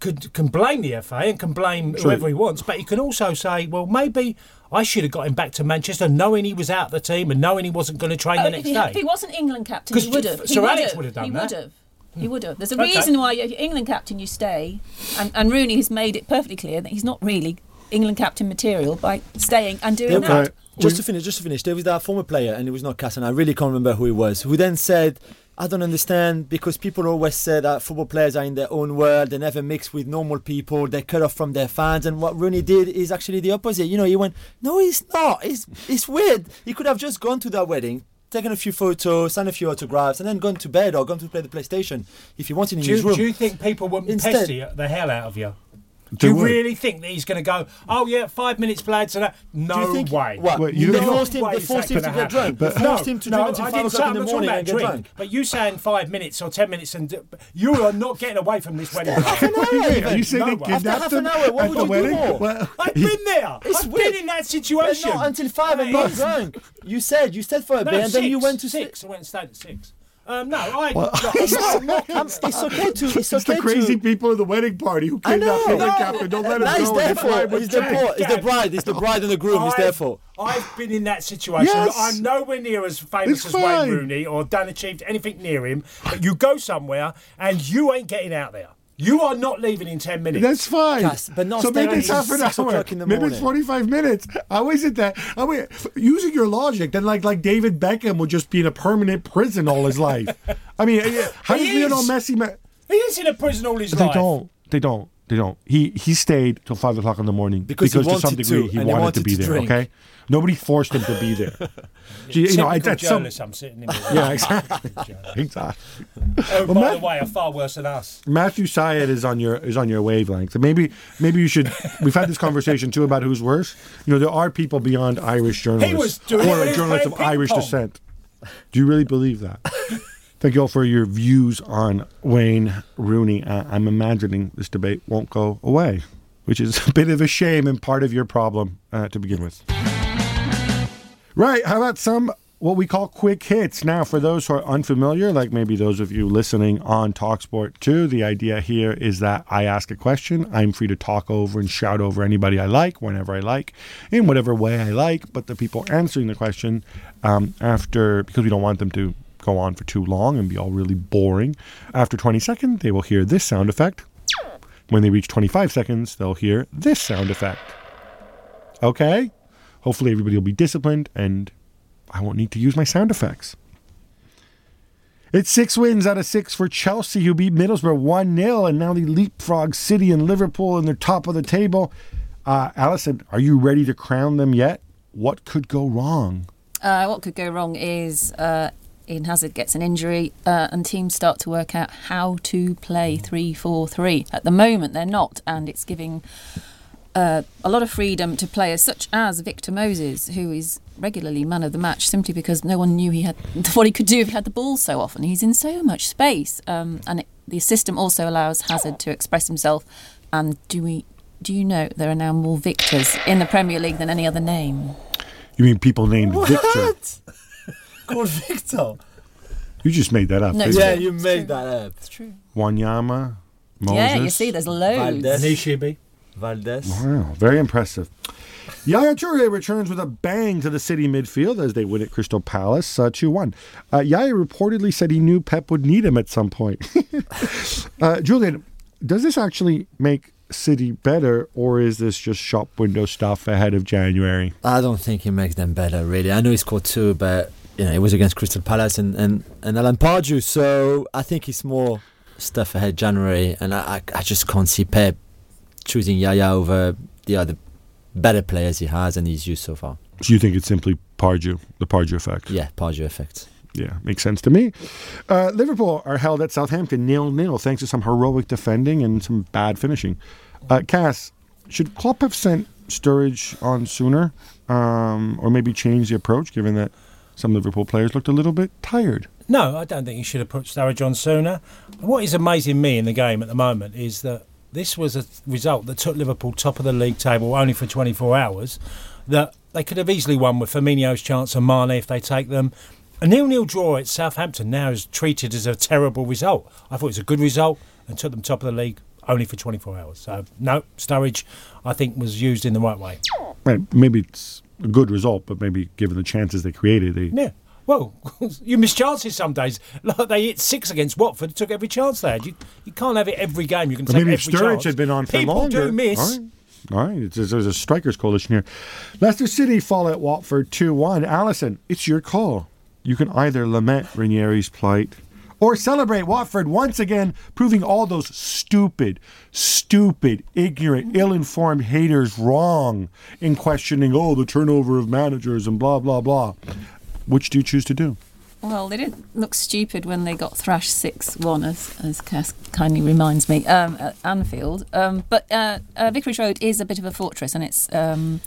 could can blame the FA and can blame whoever he wants, but he can also say, well, maybe I should have got him back to Manchester, knowing he was out of the team and knowing he wasn't going to train the Oh, next if, he, day. if he wasn't England captain, he would have. Sir he Alex would would have done he that. would have. He hmm. would have. There's a Okay. reason why you're England captain you stay, and, and Rooney has made it perfectly clear that he's not really England captain material by staying and doing Okay. that. Just to finish, just to finish, there was that former player, and it was not Cass, and I really can't remember who he was, who then said, I don't understand because people always say that football players are in their own world, they never mix with normal people, they're cut off from their fans, and what Rooney did is actually the opposite. You know, he went, No, he's not. It's, it's weird. He could have just gone to that wedding, taken a few photos, signed a few autographs, and then gone to bed or gone to play the PlayStation if he wanted in do, his you, room. do you think people wouldn't Instead- pester the hell out of you? They Do you would. really think that he's going to go? Oh yeah, five minutes, lads, and that? No think, way. What? Wait, you they forced him, they forced him to get drunk. They But- forced no, him to no, drink until I 5 didn't say o'clock in the morning and get drink. drunk. But you saying five minutes or ten minutes, and you are not getting away from this wedding. Half an hour are you saying No they. Kidnapped half an hour, what would you do more? I've been there. It's I've been in that situation. not until five and not drunk. You said you stayed for a bit and then you went to six. I went and stayed at six. Um, no, I. It's, not, I'm- it's okay to. It's, It's okay the crazy to. people at the wedding party who I know. kidnapped the captain. Don't let him That is go. and there for. It's the, drink. it's the bride. It's the bride and the groom. It's there I've- for. I've been in that situation. Yes. I'm nowhere near as famous It's as fine. Wayne Rooney or done achieved anything near him. But you go somewhere and you ain't getting out there. You are not leaving in ten minutes. That's fine. Cass, but not so maybe staying it's half an hour. o'clock in the Maybe it's 45 minutes. How is it that? I mean, using your logic, then like like David Beckham would just be in a permanent prison all his life. I mean, uh, how does He Lionel is. Messi? Ma- he is in a prison all his they life. don't. They don't. They don't. He he stayed till five o'clock in the morning Because he to some degree to, he and he wanted, wanted to be to there. drink. Okay, nobody forced him to be there. Gee, you know, I, that's some. journalist I'm sitting in. Yeah, exactly. exactly. Oh, by Matt- the way, are far worse than us. Matthew Syed is on your is on your wavelength. Maybe maybe you should. We've had this conversation too about who's worse. You know, there are people beyond Irish journalists was doing or when he was journalists of Irish pong. descent. Do you really believe that? Thank you all for your views on Wayne Rooney. Uh, I'm imagining this debate won't go away, which is a bit of a shame and part of your problem uh, to begin with. Right. How about some what we call quick hits? Now, for those who are unfamiliar, like maybe those of you listening on Talksport 2, the idea here is that I ask a question. I'm free to talk over and shout over anybody I like, whenever I like, in whatever way I like. But the people answering the question, um, after, because we don't want them to go on for too long and be all really boring, after 20 seconds, they will hear this sound effect. When they reach 25 seconds, they'll hear this sound effect. Okay? Hopefully, everybody will be disciplined and I won't need to use my sound effects. It's six wins out of six for Chelsea, who beat Middlesbrough 1 0, and now they leapfrog City and Liverpool in the top of the table. Uh, Alyson, are you ready to crown them yet? What could go wrong? Uh, what could go wrong is uh, Eden Hazard gets an injury uh, and teams start to work out how to play 3 4 3. At the moment, they're not, and it's giving uh, a lot of freedom to players such as Victor Moses, who is regularly man of the match simply because no one knew he had what he could do if he had the ball so often. He's in so much space, um, and it, the system also allows Hazard to express himself. And do we? Do you know there are now more Victors in the Premier League than any other name? You mean people named Victor? Called Victor. You just made that up. No, didn't Yeah, you? you made that up. It's true. Wanyama, Moses. Yeah, you see, there's loads. Valdes. Anichebe. Valdes. Wow, very impressive. Yaya Toure returns with a bang to the City midfield as they win at Crystal Palace uh, 2 1. Uh, Yaya reportedly said he knew Pep would need him at some point. uh, Julien, does this actually make City better, or is this just shop window stuff ahead of January? I don't think it makes them better, really. I know he scored two, but you know it was against Crystal Palace and, and, and Alan Pardew, so I think it's more stuff ahead January, and I, I, I just can't see Pep choosing Yaya over the other better players he has and he's used so far. So you think it's simply Pardew, the Pardew effect? Yeah, Pardew effect. Yeah, makes sense to me. Uh, Liverpool are held at Southampton nil nil thanks to some heroic defending and some bad finishing. Uh, Cass, should Klopp have sent Sturridge on sooner, um, or maybe change the approach, given that some Liverpool players looked a little bit tired? No, I don't think you should have put Sturridge on sooner. What is amazing me in the game at the moment is that this was a result that took Liverpool top of the league table only for 24 hours. That they could have easily won with Firmino's chance and Mane if they take them. A nil-nil draw at Southampton now is treated as a terrible result. I thought it was a good result and took them top of the league only for 24 hours. So no, Sturridge, I think, was used in the right way. Right, maybe it's a good result, but maybe given the chances they created, they Yeah. Well, you miss chances some days. Like they hit six against Watford, took every chance they had. You, you can't have it every game. You can take maybe if every Sturridge chance. had been on for People longer. do miss. All right. All right. It's, there's a strikers coalition here. Leicester City fall at Watford 2 1. Alyson, it's your call. You can either lament Ranieri's plight or celebrate Watford once again, proving all those stupid, stupid, ignorant, ill informed haters wrong in questioning, oh, the turnover of managers and blah, blah, blah. Which do you choose to do? Well, they didn't look stupid when they got thrashed 6 1, as, as Cass kindly reminds me, um, at Anfield. Um, but uh, uh, Vicarage Road is a bit of a fortress and it's. Um,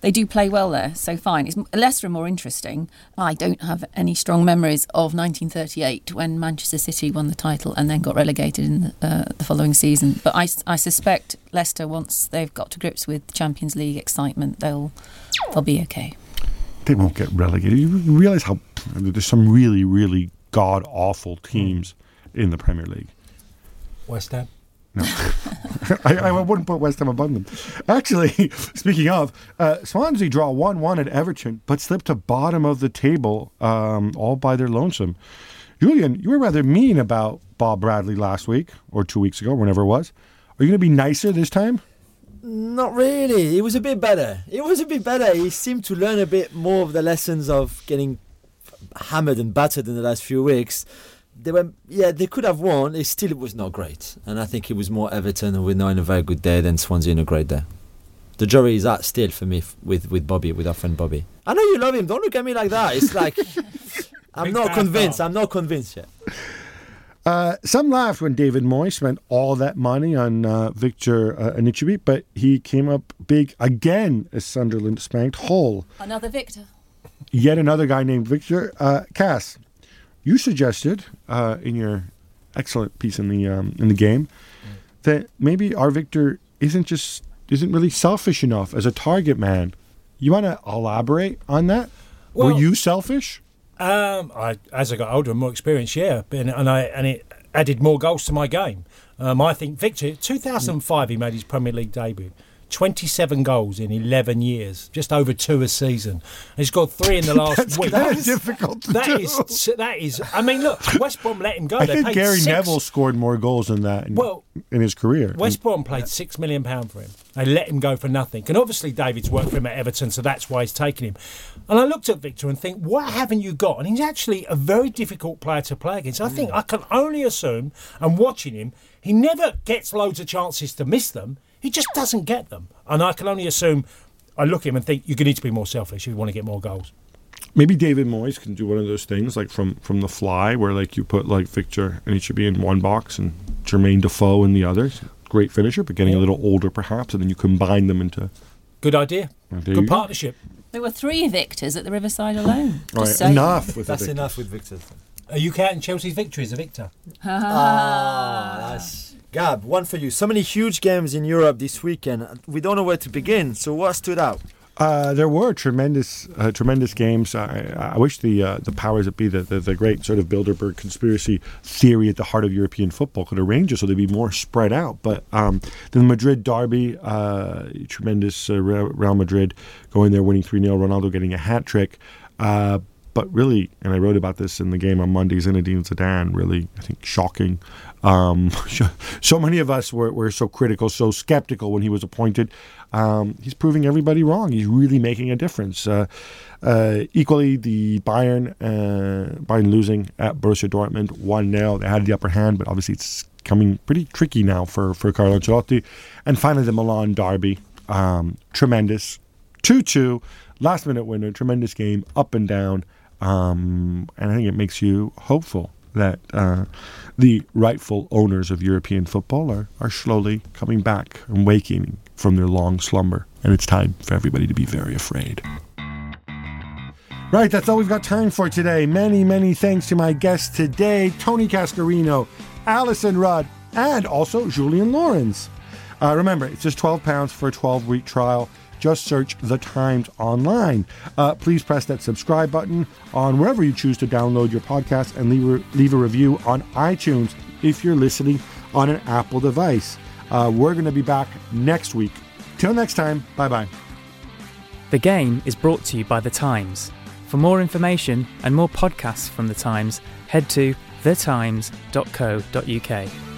they do play well there, so fine. It's Leicester are more interesting. I don't have any strong memories of 1938 when Manchester City won the title and then got relegated in the, uh, the following season. But I, I suspect Leicester, once they've got to grips with Champions League excitement, they'll they'll be okay. They won't get relegated. You realize how there's some really, really god awful teams in the Premier League. West Ham. I, I wouldn't put West Ham above them. Actually, speaking of, uh, Swansea draw 1 1 at Everton, but slip to bottom of the table um, all by their lonesome. Julien, you were rather mean about Bob Bradley last week or two weeks ago, whenever it was. Are you going to be nicer this time? Not really. It was a bit better. It was a bit better. He seemed to learn a bit more of the lessons of getting hammered and battered in the last few weeks. They were, yeah, they could have won. It still was not great, and I think it was more Everton who were not in a very good day than Swansea in a great day. The jury is out still for me with with Bobby, with our friend Bobby. I know you love him. Don't look at me like that. It's like I'm Big not convinced. I'm not convinced yet. Uh, some laughed when David Moyes spent all that money on uh, Victor uh, Anichebe, but he came up big again as Sunderland spanked Hull. Another victor. yet another guy named Victor uh, Cass. You suggested uh, in your excellent piece in the um, in the game that maybe our Victor isn't just isn't really selfish enough as a target man. You want to elaborate on that? Were you selfish? Um, I, as I got older and more experienced, yeah, and, and I and it added more goals to my game. Um, I think Victor, 2005, he made his Premier League debut. 27 goals in 11 years, just over two a season. He's got three in the last That's week. kinda difficult to That do. is, that is. I mean, look, West Brom let him go. I They think Gary six- Neville scored more goals than that in, Well, in his career. West Brom paid six million pound for him. They let him go for nothing. And obviously David's worked for him at Everton, so that's why he's taken him. And I looked at Victor and think, what haven't you got? And he's actually a very difficult player to play against. I think I can only assume, and watching him, he never gets loads of chances to miss them. He just doesn't get them. And I can only assume. I look at him and think you're going to need to be more selfish if you want to get more goals. Maybe David Moyes can do one of those things like from from the fly where like you put like Victor Anichebe in one box and Jermaine Defoe in the other. Great finisher, but getting a little older perhaps, and then you combine them into Good idea. Good you partnership. There were three victors at the Riverside alone. Right, saying. enough with That's the enough with Victor. Are you counting Chelsea's victory as a victor? Ah, that's Gab. One for you. So many huge games in Europe this weekend. We don't know where to begin. So what stood out? Uh, there were tremendous, uh, tremendous games. I, I wish the uh, the powers that be, the, the the great sort of Bilderberg conspiracy theory at the heart of European football, could arrange it so they'd be more spread out. But um, the Madrid derby, uh, tremendous uh, Real Madrid going there, winning three 0 Ronaldo getting a hat trick. Uh, but really, and I wrote about this in the game on Monday, Zinedine Zidane, really, I think, shocking. Um, so many of us were, were so critical, so skeptical when he was appointed. Um, he's proving everybody wrong. He's really making a difference. Uh, uh, equally, the Bayern, uh, Bayern losing at Borussia Dortmund 1 0. They had the upper hand, but obviously it's coming pretty tricky now for, for Carlo Ancelotti. And finally, the Milan derby. Um, tremendous. 2 2, last minute winner, tremendous game, up and down. Um, and I think it makes you hopeful that uh, the rightful owners of European football are, are slowly coming back and waking from their long slumber. And it's time for everybody to be very afraid. Right, that's all we've got time for today. Many, many thanks to my guests today Tony Cascarino, Alyson Rudd, and also Julien Laurens. Uh, remember, it's just £12 for a 12 week trial. Just search The Times online. Uh, please press that subscribe button on wherever you choose to download your podcast and leave leave a review on iTunes if you're listening on an Apple device. Uh, we're going to be back next week. Till next time, bye bye. The game is brought to you by The Times. For more information and more podcasts from The Times, head to thetimes.co.uk.